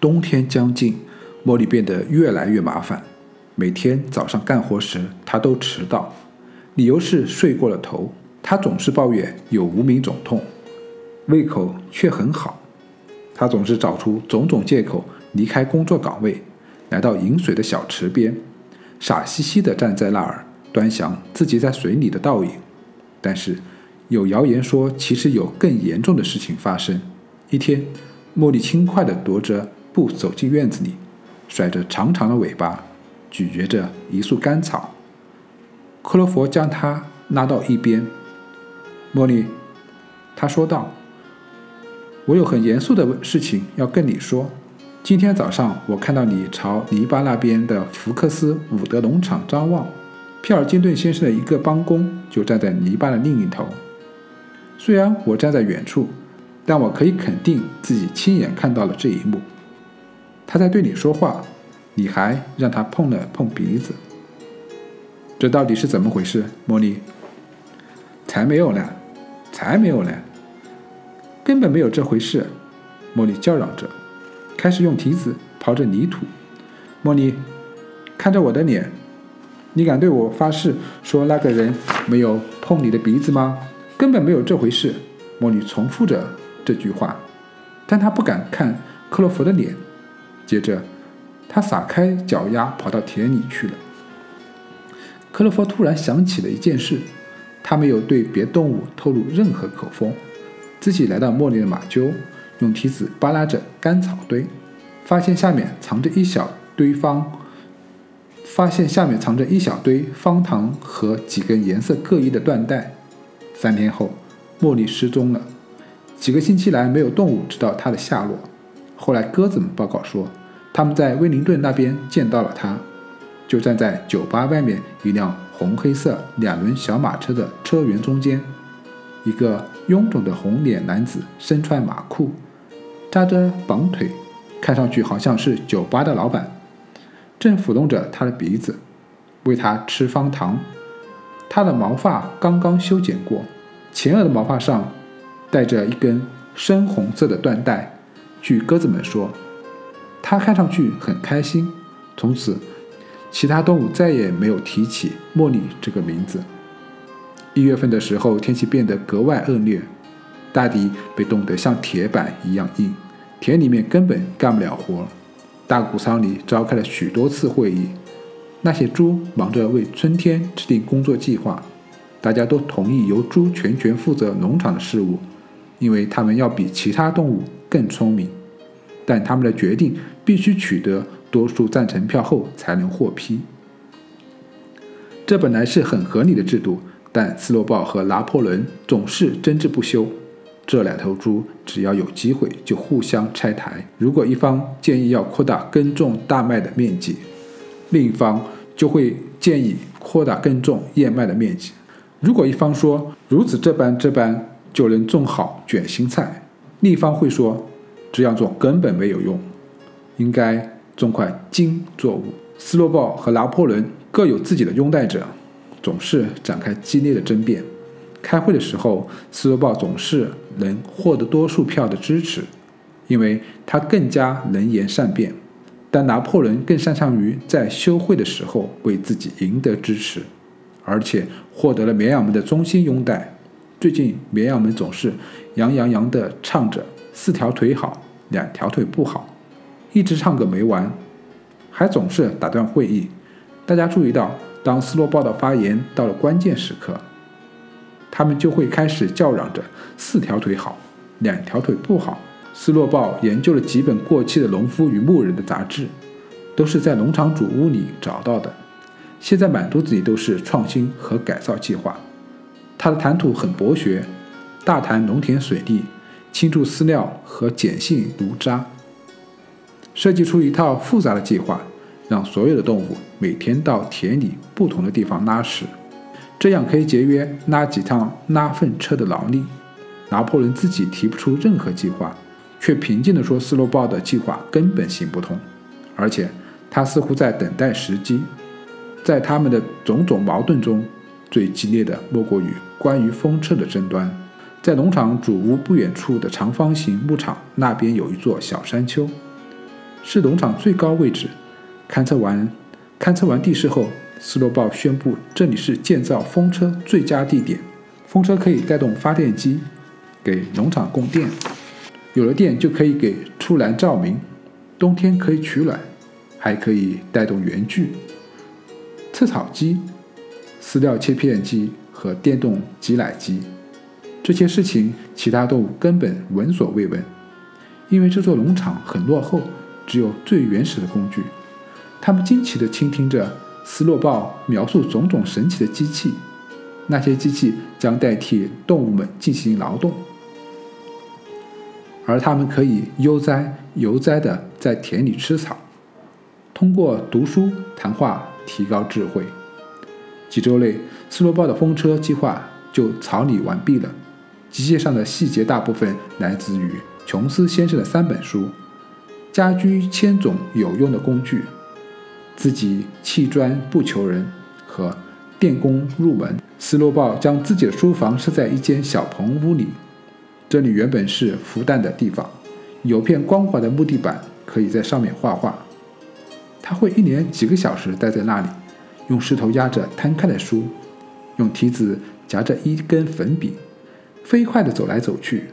冬天将近，茉莉变得越来越麻烦。每天早上干活时，她都迟到，理由是睡过了头。她总是抱怨有无名肿痛，胃口却很好。她总是找出种种借口离开工作岗位，来到饮水的小池边，傻兮兮地站在那儿，端详自己在水里的倒影。但是，有谣言说，其实有更严重的事情发生。一天，茉莉轻快地踱着步走进院子里，甩着长长的尾巴。咀嚼着一束干草，克罗佛将他拉到一边。茉莉，他说道：“我有很严肃的事情要跟你说。今天早上，我看到你朝篱笆那边的福克斯伍德农场张望，皮尔金顿先生的一个帮工就站在篱笆的另一头。虽然我站在远处，但我可以肯定自己亲眼看到了这一幕。他在对你说话。”你还让他碰了碰鼻子，这到底是怎么回事，茉莉？才没有呢，才没有呢，根本没有这回事！茉莉叫嚷着，开始用蹄子刨着泥土。茉莉，看着我的脸，你敢对我发誓说那个人没有碰你的鼻子吗？根本没有这回事！茉莉重复着这句话，但她不敢看克洛弗的脸。接着。他撒开脚丫，跑到田里去了。克洛夫突然想起了一件事，他没有对别动物透露任何口风，自己来到茉莉的马厩，用蹄子扒拉着干草堆，发现下面藏着一小堆方，发现下面藏着一小堆方糖和几根颜色各异的缎带。三天后，茉莉失踪了，几个星期来没有动物知道她的下落。后来鸽子们报告说。他们在威灵顿那边见到了他，就站在酒吧外面一辆红黑色两轮小马车的车辕中间。一个臃肿的红脸男子身穿马裤，扎着绑腿，看上去好像是酒吧的老板，正抚弄着他的鼻子，喂他吃方糖。他的毛发刚刚修剪过，前额的毛发上带着一根深红色的缎带。据鸽子们说。他看上去很开心。从此，其他动物再也没有提起茉莉这个名字。一月份的时候，天气变得格外恶劣，大地被冻得像铁板一样硬，田里面根本干不了活。大谷仓里召开了许多次会议，那些猪忙着为春天制定工作计划。大家都同意由猪全权负责农场的事务，因为他们要比其他动物更聪明。但他们的决定必须取得多数赞成票后才能获批。这本来是很合理的制度，但斯洛鲍和拿破仑总是争执不休。这两头猪只要有机会就互相拆台。如果一方建议要扩大耕种大麦的面积，另一方就会建议扩大耕种燕麦的面积。如果一方说如此这般这般就能种好卷心菜，另一方会说。这样做根本没有用，应该种块金作物。斯洛鲍和拿破仑各有自己的拥戴者，总是展开激烈的争辩。开会的时候，斯洛鲍总是能获得多数票的支持，因为他更加能言善辩。但拿破仑更擅长于在休会的时候为自己赢得支持，而且获得了绵羊们的衷心拥戴。最近，绵羊们总是洋洋洋地唱着。四条腿好，两条腿不好，一直唱个没完，还总是打断会议。大家注意到，当斯洛鲍的发言到了关键时刻，他们就会开始叫嚷着“四条腿好，两条腿不好”。斯洛鲍研究了几本过气的农夫与牧人的杂志，都是在农场主屋里找到的，现在满肚子里都是创新和改造计划。他的谈吐很博学，大谈农田水利。倾注饲料和碱性炉渣，设计出一套复杂的计划，让所有的动物每天到田里不同的地方拉屎，这样可以节约拉几趟拉粪车的劳力。拿破仑自己提不出任何计划，却平静地说：“斯洛鲍的计划根本行不通。”而且他似乎在等待时机。在他们的种种矛盾中，最激烈的莫过于关于风车的争端。在农场主屋不远处的长方形牧场那边有一座小山丘，是农场最高位置。勘测完勘测完地势后，斯洛鲍宣布这里是建造风车最佳地点。风车可以带动发电机，给农场供电。有了电就可以给出栏照明，冬天可以取暖，还可以带动园具、测草机、饲料切片机和电动挤奶机。这些事情其他动物根本闻所未闻，因为这座农场很落后，只有最原始的工具。他们惊奇地倾听着斯洛鲍描述种种神奇的机器，那些机器将代替动物们进行劳动。而他们可以悠哉悠哉地在田里吃草，通过读书谈话提高智慧。几周内，斯洛鲍的风车计划就草拟完毕了。机械上的细节大部分来自于琼斯先生的三本书：《家居千种有用的工具》、《自己砌砖不求人》和《电工入门》。斯洛鲍将自己的书房设在一间小棚屋里。这里原本是孵蛋的地方，有片光滑的木地板，可以在上面画画。他会一连几个小时待在那里，用石头压着摊开的书，用蹄子夹着一根粉笔，飞快地走来走去，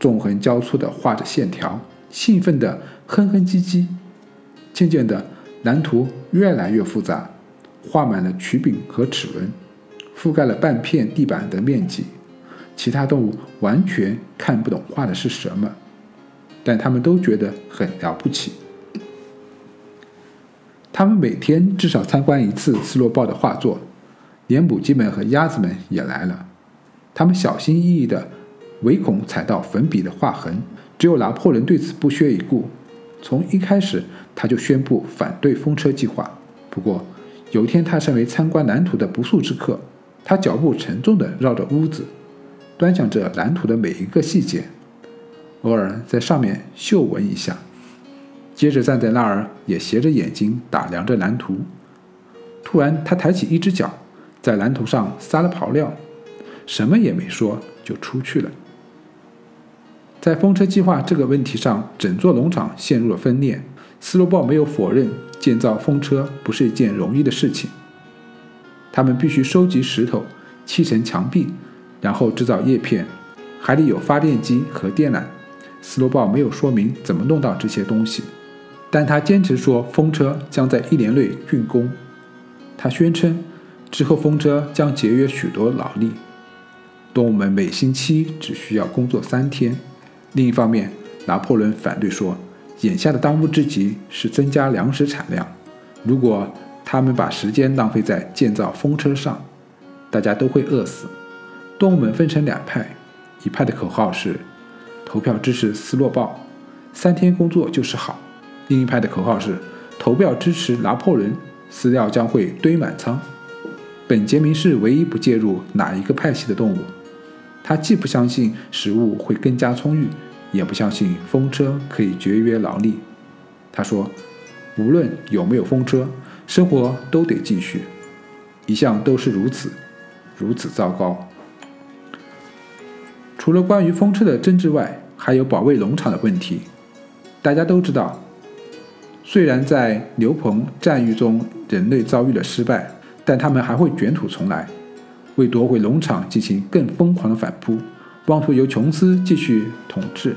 纵横交错地画着线条，兴奋地哼哼唧唧。渐渐的，蓝图越来越复杂，画满了曲柄和齿轮，覆盖了半片地板的面积。其他动物完全看不懂画的是什么，但他们都觉得很了不起。他们每天至少参观一次斯洛鲍的画作，连母鸡们和鸭子们也来了。他们小心翼翼地，唯恐踩到粉笔的划痕。只有拿破仑对此不屑一顾，从一开始他就宣布反对风车计划。不过有一天，他身为参观蓝图的不速之客，他脚步沉重地绕着屋子。端详着蓝图的每一个细节，偶尔在上面嗅闻一下，接着站在那儿也斜着眼睛打量着蓝图。突然，他抬起一只脚，在蓝图上撒了泡尿，什么也没说就出去了。在风车计划这个问题上，整座农场陷入了分裂。斯洛鲍没有否认建造风车不是一件容易的事情，他们必须收集石头砌成墙壁。然后制造叶片，还得有发电机和电缆。斯洛鲍没有说明怎么弄到这些东西，但他坚持说风车将在一年内竣工。他宣称，之后风车将节约许多劳力，动物们每星期只需要工作三天。另一方面，拿破仑反对说，眼下的当务之急是增加粮食产量。如果他们把时间浪费在建造风车上，大家都会饿死。动物们分成两派，一派的口号是投票支持斯洛鲍，三天工作就是好；另一派的口号是投票支持拿破仑，饲料将会堆满仓。本杰明是唯一不介入哪一个派系的动物，他既不相信食物会更加充裕，也不相信风车可以节约劳力。他说：“无论有没有风车，生活都得继续，一向都是如此，如此糟糕。”除了关于风车的争执外，还有保卫农场的问题。大家都知道，虽然在牛棚战役中人类遭遇了失败，但他们还会卷土重来，为夺回农场进行更疯狂的反扑，妄图由琼斯继续统治。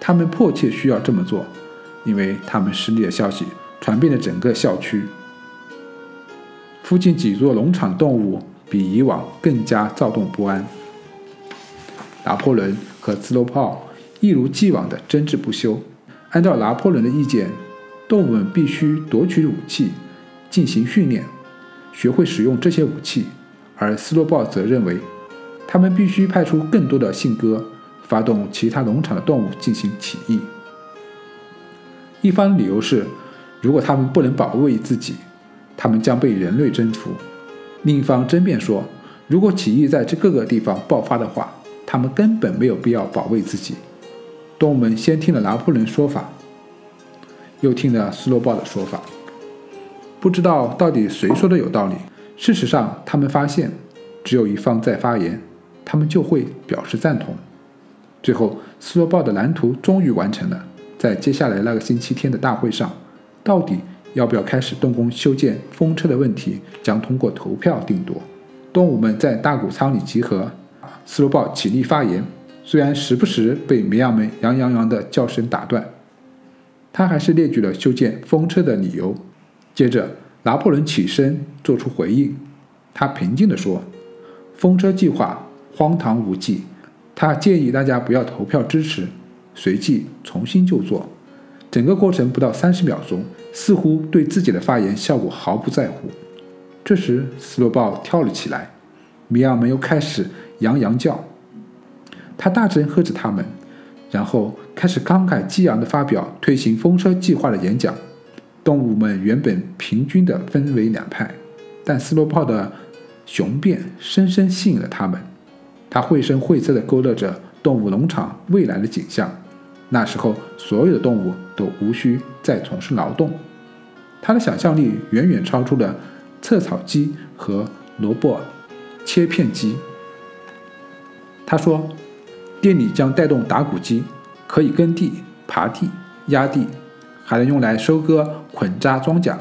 他们迫切需要这么做，因为他们失利的消息传遍了整个校区。附近几座农场动物比以往更加躁动不安。拿破仑和斯洛炮一如既往地争执不休。按照拿破仑的意见，动物们必须夺取武器，进行训练，学会使用这些武器；而斯洛鲍则认为，他们必须派出更多的信鸽，发动其他农场的动物进行起义。一方理由是，如果他们不能保卫自己，他们将被人类征服；另一方争辩说，如果起义在这各个地方爆发的话，他们根本没有必要保卫自己。动物们先听了拿破仑说法，又听了斯洛鲍的说法，不知道到底谁说的有道理。事实上，他们发现，只有一方在发言，他们就会表示赞同。最后，斯洛鲍的蓝图终于完成了。在接下来那个星期天的大会上，到底要不要开始动工修建风车的问题，将通过投票定夺。动物们在大谷仓里集合，斯洛鲍起立发言，虽然时不时被绵羊们羊羊羊的叫声打断，他还是列举了修建风车的理由。接着，拿破仑起身做出回应，他平静地说：“风车计划荒唐无稽。”他建议大家不要投票支持，随即重新就座。整个过程不到三十秒钟，似乎对自己的发言效果毫不在乎。这时，斯洛鲍跳了起来，米尔们又开始洋洋叫。他大声呵斥他们，然后开始慷慨激昂地发表推行风车计划的演讲。动物们原本平均地分为两派，但斯洛鲍的雄辩深深吸引了他们。他绘声绘色地勾勒着动物农场未来的景象。那时候，所有的动物都无需再从事劳动。他的想象力远远超出了。测草机和萝卜切片机。他说，店里将带动打谷机，可以耕地、耙地、压地，还能用来收割、捆扎庄稼。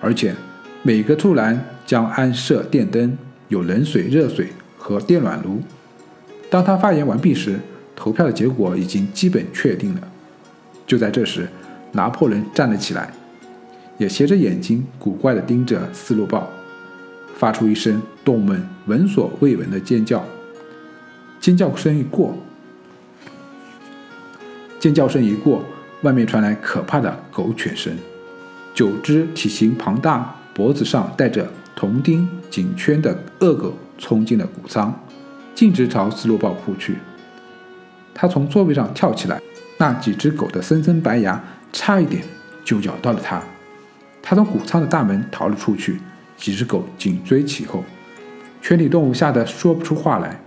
而且，每个畜栏将安设电灯，有冷水、热水和电暖炉。当他发言完毕时，投票的结果已经基本确定了。就在这时，拿破仑站了起来。也斜着眼睛，古怪地盯着斯洛鲍，发出一声动物们闻所未闻的尖叫。尖叫声一过，尖叫声一过，外面传来可怕的狗犬声。九只体型庞大、脖子上带着铜钉颈圈的恶狗冲进了谷仓，径直朝斯洛鲍扑去。他从座位上跳起来，那几只狗的森森白牙差一点就咬到了他。他从谷仓的大门逃了出去，几只狗紧追其后，全体动物吓得说不出话来，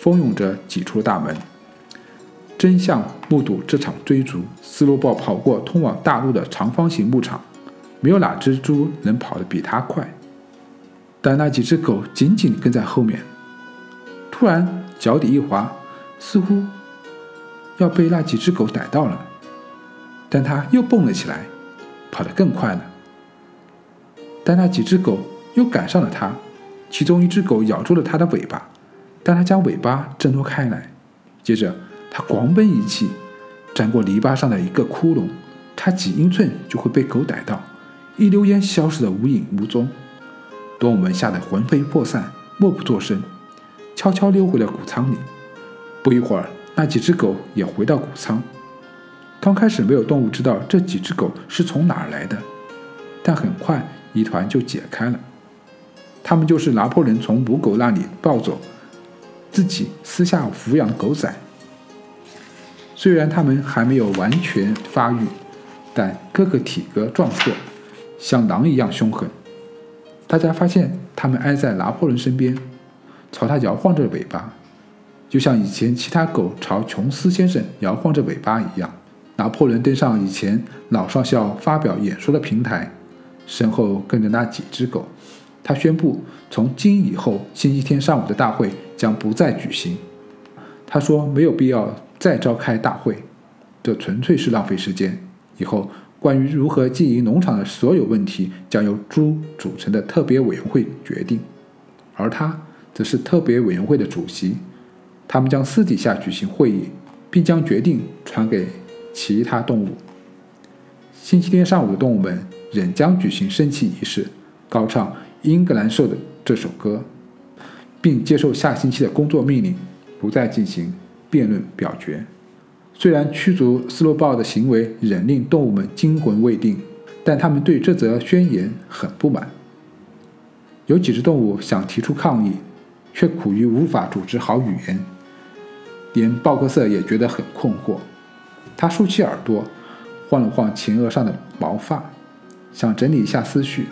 蜂拥着挤出了大门，真相目睹这场追逐。斯洛豹跑过通往大陆的长方形牧场，没有哪只猪能跑得比它快，但那几只狗紧紧跟在后面。突然脚底一滑，似乎要被那几只狗逮到了，但它又蹦了起来。跑得更快了，但那几只狗又赶上了他。其中一只狗咬住了他的尾巴，但他将尾巴挣脱开来。接着，他狂奔一气，钻过篱笆上的一个窟窿，差几英寸就会被狗逮到，一溜烟消失得无影无踪。动物们吓得魂飞魄散，默不作声，悄悄溜回了谷仓里。不一会儿，那几只狗也回到谷仓。刚开始没有动物知道这几只狗是从哪儿来的，但很快疑团就解开了。他们就是拿破仑从母狗那里抱走，自己私下抚养的狗仔。虽然他们还没有完全发育，但个个体格壮硕，像狼一样凶狠。大家发现他们挨在拿破仑身边，朝他摇晃着尾巴，就像以前其他狗朝琼斯先生摇晃着尾巴一样。拿破仑登上以前老少校发表演说的平台，身后跟着那几只狗。他宣布，从今以后，星期天上午的大会将不再举行。他说，没有必要再召开大会，这纯粹是浪费时间。以后，关于如何经营农场的所有问题，将由猪组成的特别委员会决定，而他则是特别委员会的主席。他们将私底下举行会议，并将决定传给。其他动物。星期天上午的动物们仍将举行升旗仪式，高唱《英格兰兽》的这首歌，并接受下星期的工作命令，不再进行辩论表决。虽然驱逐斯洛鲍的行为仍令动物们惊魂未定，但他们对这则宣言很不满。有几只动物想提出抗议，却苦于无法组织好语言，连鲍克瑟也觉得很困惑。他竖起耳朵，晃了晃前额上的毛发，想整理一下思绪，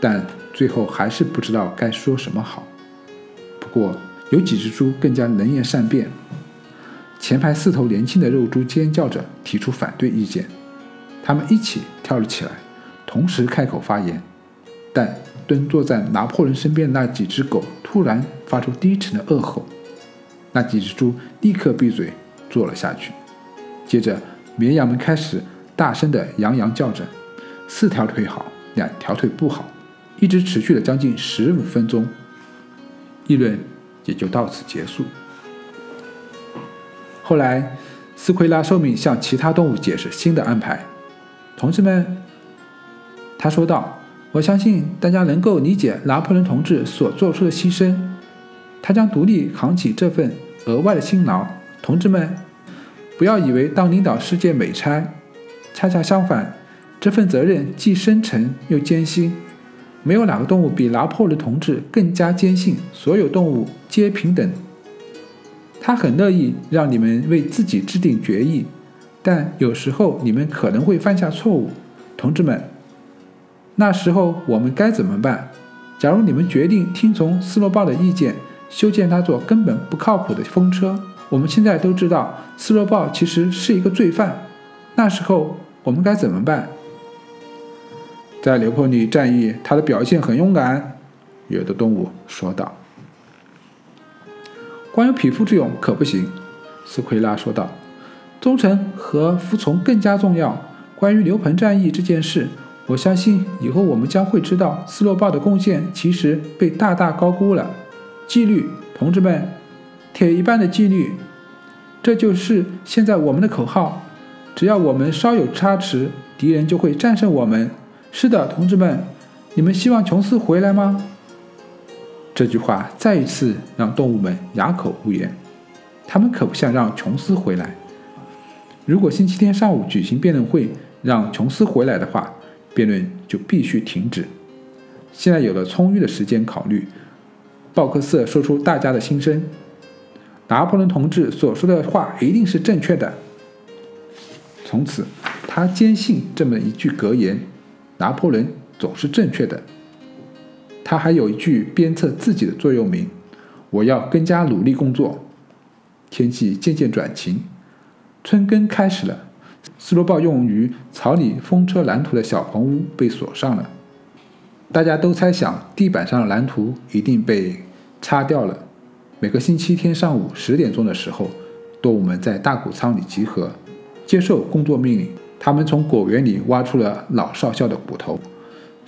但最后还是不知道该说什么好。不过有几只猪更加能言善辩。前排四头年轻的肉猪尖叫着提出反对意见，他们一起跳了起来，同时开口发言。但蹲坐在拿破仑身边的那几只狗突然发出低沉的恶吼，那几只猪立刻闭嘴坐了下去。接着，绵羊们开始大声的洋洋叫着，四条腿好，两条腿不好，一直持续了将近十五分钟。议论也就到此结束。后来，斯奎拉受命向其他动物解释新的安排。同志们，他说道：“我相信大家能够理解拿破仑同志所做出的牺牲。他将独立扛起这份额外的辛劳。同志们，不要以为当领导是件美差，恰恰相反，这份责任既深沉又艰辛。没有哪个动物比拿破仑同志更加坚信所有动物皆平等。”他很乐意让你们为自己制定决议，但有时候你们可能会犯下错误，同志们。那时候我们该怎么办？假如你们决定听从斯洛鲍的意见，修建那座根本不靠谱的风车，我们现在都知道斯洛鲍其实是一个罪犯。那时候我们该怎么办？在刘破里战役，他的表现很勇敢，有的动物说道。光有匹夫之勇可不行，斯奎拉说道。忠诚和服从更加重要。关于刘盆战役这件事，我相信以后我们将会知道，斯洛鲍的贡献其实被大大高估了。纪律，同志们，铁一般的纪律，这就是现在我们的口号。只要我们稍有差池，敌人就会战胜我们。是的，同志们，你们希望琼斯回来吗？这句话再一次让动物们哑口无言。他们可不想让琼斯回来。如果星期天上午举行辩论会，让琼斯回来的话，辩论就必须停止。现在有了充裕的时间考虑，鲍克瑟说出大家的心声：拿破仑同志所说的话一定是正确的。从此，他坚信这么一句格言：拿破仑总是正确的。他还有一句鞭策自己的座右铭：“我要更加努力工作。”天气渐渐转晴，春耕开始了。斯洛鲍用于草拟风车蓝图的小棚屋被锁上了。大家都猜想地板上的蓝图一定被擦掉了。每个星期天上午十点钟的时候，动物们在大谷仓里集合，接受工作命令。他们从果园里挖出了老少校的骨头。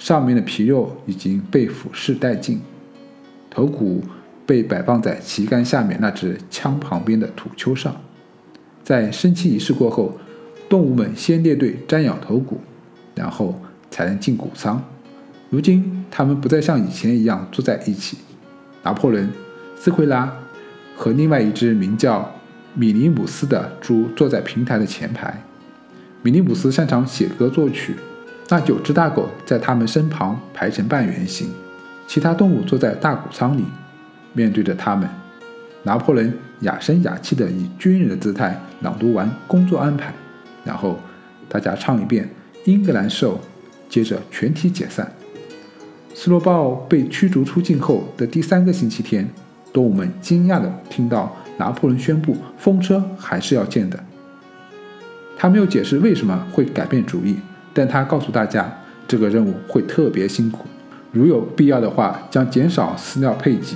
上面的皮肉已经被腐蚀殆尽，头骨被摆放在旗杆下面那只枪旁边的土丘上。在升旗仪式过后，动物们先列队瞻仰头骨，然后才能进谷仓。如今，他们不再像以前一样坐在一起。拿破仑、斯奎拉和另外一只名叫米尼姆斯的猪坐在平台的前排。米尼姆斯擅长写歌作曲。那九只大狗在他们身旁排成半圆形，其他动物坐在大谷仓里，面对着他们。拿破仑雅声雅气地以军人的姿态朗读完工作安排，然后大家唱一遍《英格兰兽》，接着全体解散。斯洛鲍被驱逐出境后的第三个星期天，动物们惊讶地听到拿破仑宣布风车还是要建的。他没有解释为什么会改变主意。但他告诉大家，这个任务会特别辛苦，如有必要的话，将减少饲料配给。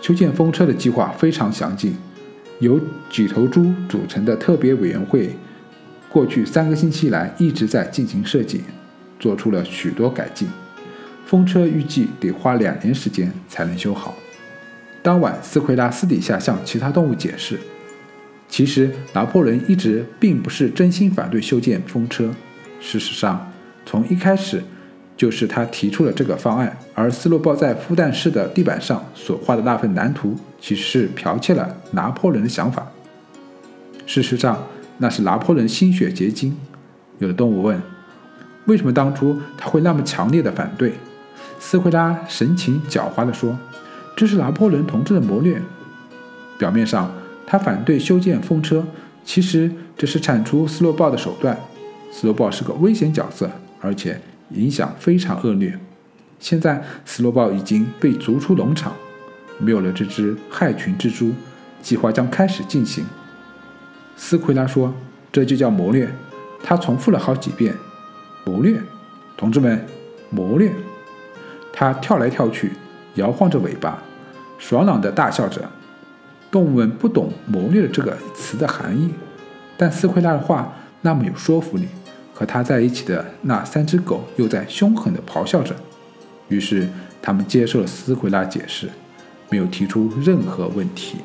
修建风车的计划非常详尽，由几头猪组成的特别委员会，过去三个星期来一直在进行设计，做出了许多改进。风车预计得花两年时间才能修好。当晚，斯奎拉私底下向其他动物解释，其实拿破仑一直并不是真心反对修建风车。事实上，从一开始就是他提出了这个方案，而斯洛鲍在孵蛋室的地板上所画的那份蓝图，其实是剽窃了拿破仑的想法。事实上，那是拿破仑心血结晶。有的动物问：“为什么当初他会那么强烈的反对？”斯奎拉神情狡猾地说：“这是拿破仑同志的谋略。表面上他反对修建风车，其实这是铲除斯洛鲍的手段。”斯洛豹是个危险角色，而且影响非常恶劣。现在斯洛豹已经被逐出农场，没有了这只害群之猪，计划将开始进行。斯奎拉说：“这就叫谋略。”他重复了好几遍：“谋略，同志们，谋略。”他跳来跳去，摇晃着尾巴，爽朗地大笑着。动物们不懂“谋略”这个词的含义，但斯奎拉的话。那么有说服力。和他在一起的那三只狗又在凶狠地咆哮着。于是他们接受了斯奎拉解释，没有提出任何问题。